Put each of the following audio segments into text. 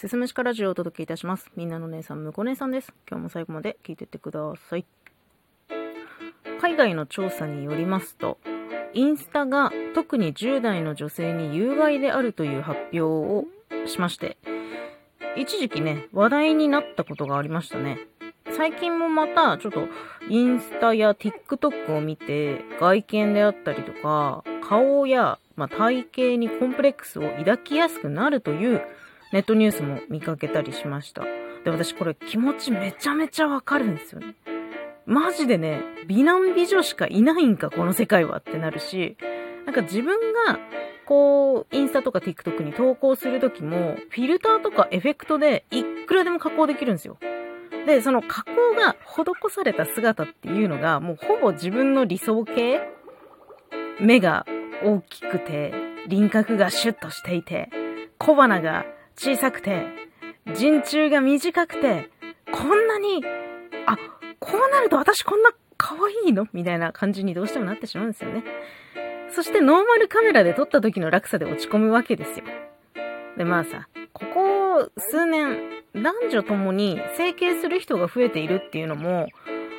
すすむしかラジオをお届けいたします。みんなの姉さん、むこ姉さんです。今日も最後まで聞いてってください。海外の調査によりますと、インスタが特に10代の女性に有害であるという発表をしまして、一時期ね、話題になったことがありましたね。最近もまたちょっとインスタや TikTok を見て外見であったりとか顔や、まあ、体型にコンプレックスを抱きやすくなるというネットニュースも見かけたりしました。で、私これ気持ちめちゃめちゃわかるんですよね。マジでね、美男美女しかいないんか、この世界はってなるし、なんか自分がこう、インスタとか TikTok に投稿するときも、フィルターとかエフェクトでいくらでも加工できるんですよ。で、その加工が施された姿っていうのが、もうほぼ自分の理想形目が大きくて、輪郭がシュッとしていて、小鼻が小さくて、陣中が短くて、こんなに、あ、こうなると私こんな可愛いの？みたいな感じにどうしてもなってしまうんですよね。そしてノーマルカメラで撮った時の落差で落ち込むわけですよ。で、まあさ、ここ数年、男女ともに整形する人が増えているっていうのも、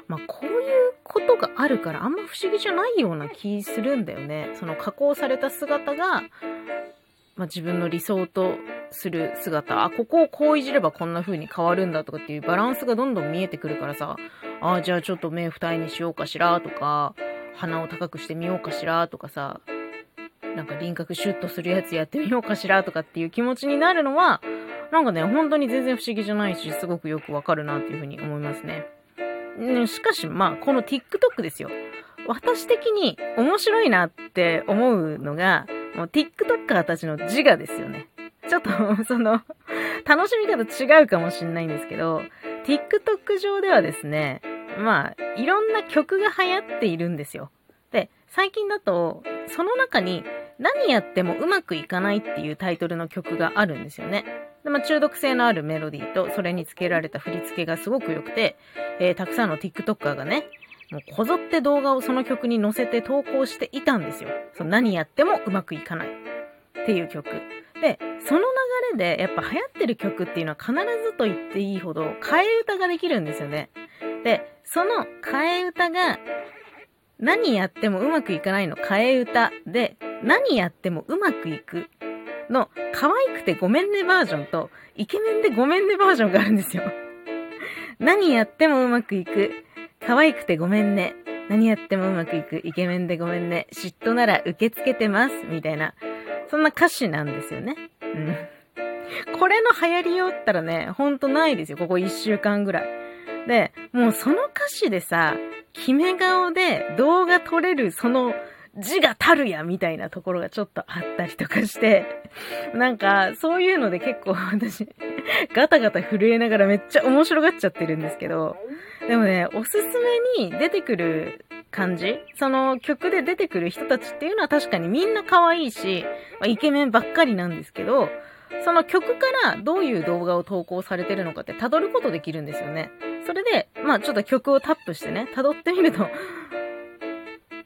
まあこういうことがあるからあんま不思議じゃないような気するんだよね。その加工された姿が、まあ自分の理想とする姿、あ、ここをこういじればこんな風に変わるんだとかっていうバランスがどんどん見えてくるからさ、あ、じゃあちょっと目二重にしようかしらとか、鼻を高くしてみようかしらとかさ、なんか輪郭シュッとするやつやってみようかしらとかっていう気持ちになるのは、なんかね、本当に全然不思議じゃないし、すごくよくわかるなっていうふうに思いますね。ねしかし、まあ、この TikTok ですよ。私的に面白いなって思うのが、もう TikToker たちの自我ですよね。ちょっと、その、楽しみ方違うかもしんないんですけど、TikTok 上ではですね、まあ、いろんな曲が流行っているんですよ。で、最近だと、その中に何やってもうまくいかないっていうタイトルの曲があるんですよね。でまあ、中毒性のあるメロディーと、それにつけられた振り付けがすごく良くて、えー、たくさんの TikToker がね、もうこぞって動画をその曲に載せて投稿していたんですよ。その何やってもうまくいかないっていう曲。で、その流れでやっぱ流行ってる曲っていうのは必ずと言っていいほど替え歌ができるんですよね。で、その替え歌が何やってもうまくいかないの替え歌で何やってもうまくいくの可愛くてごめんねバージョンとイケメンでごめんねバージョンがあるんですよ。何やってもうまくいく可愛くてごめんね何やってもうまくいくイケメンでごめんね嫉妬なら受け付けてますみたいなそんな歌詞なんですよね。うん。これの流行りよったらね、ほんとないですよ。ここ一週間ぐらい。で、もうその歌詞でさ、決め顔で動画撮れるその字がたるやみたいなところがちょっとあったりとかして、なんかそういうので結構 私、ガタガタ震えながらめっちゃ面白がっちゃってるんですけど、でもね、おすすめに出てくる感じ？その曲で出てくる人たちっていうのは確かにみんな可愛いし、まあ、イケメンばっかりなんですけど、その曲からどういう動画を投稿されてるのかって辿ることできるんですよね。それで、まあちょっと曲をタップしてね、辿ってみると、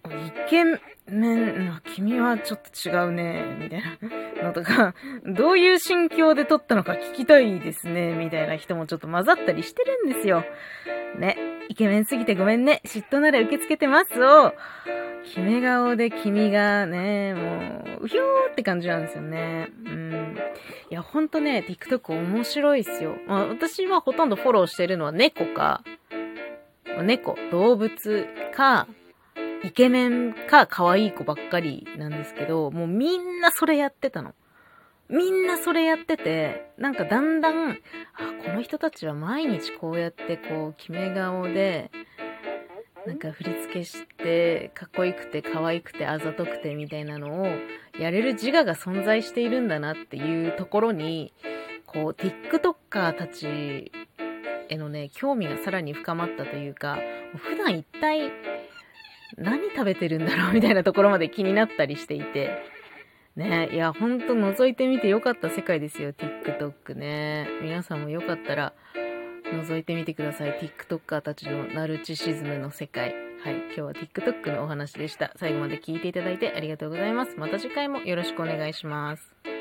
イケメン、君はちょっと違うね、みたいなのとか、どういう心境で撮ったのか聞きたいですね、みたいな人もちょっと混ざったりしてるんですよ。ね。イケメンすぎてごめんね。嫉妬なら受け付けてますを、決め顔で君がね、もう、うひょーって感じなんですよね。うん。いや、ほんとね、TikTok 面白いっすよ。まあ、私はほとんどフォローしてるのは猫か、猫、動物か、イケメンか可愛い子ばっかりなんですけど、もうみんなそれやってたの。みんなそれやってて、なんかだんだん、あ、この人たちは毎日こうやってこう決め顔で、なんか振り付けして、かっこよくて可愛くてあざとくてみたいなのをやれる自我が存在しているんだなっていうところに、こう TikToker たちへのね、興味がさらに深まったというか、普段一体何食べてるんだろう？みたいなところまで気になったりしていて、ねいや、ほんと覗いてみてよかった世界ですよ、TikTok ね。皆さんもよかったら、覗いてみてください。TikToker たちのナルチシズムの世界。はい。今日は TikTok のお話でした。最後まで聞いていただいてありがとうございます。また次回もよろしくお願いします。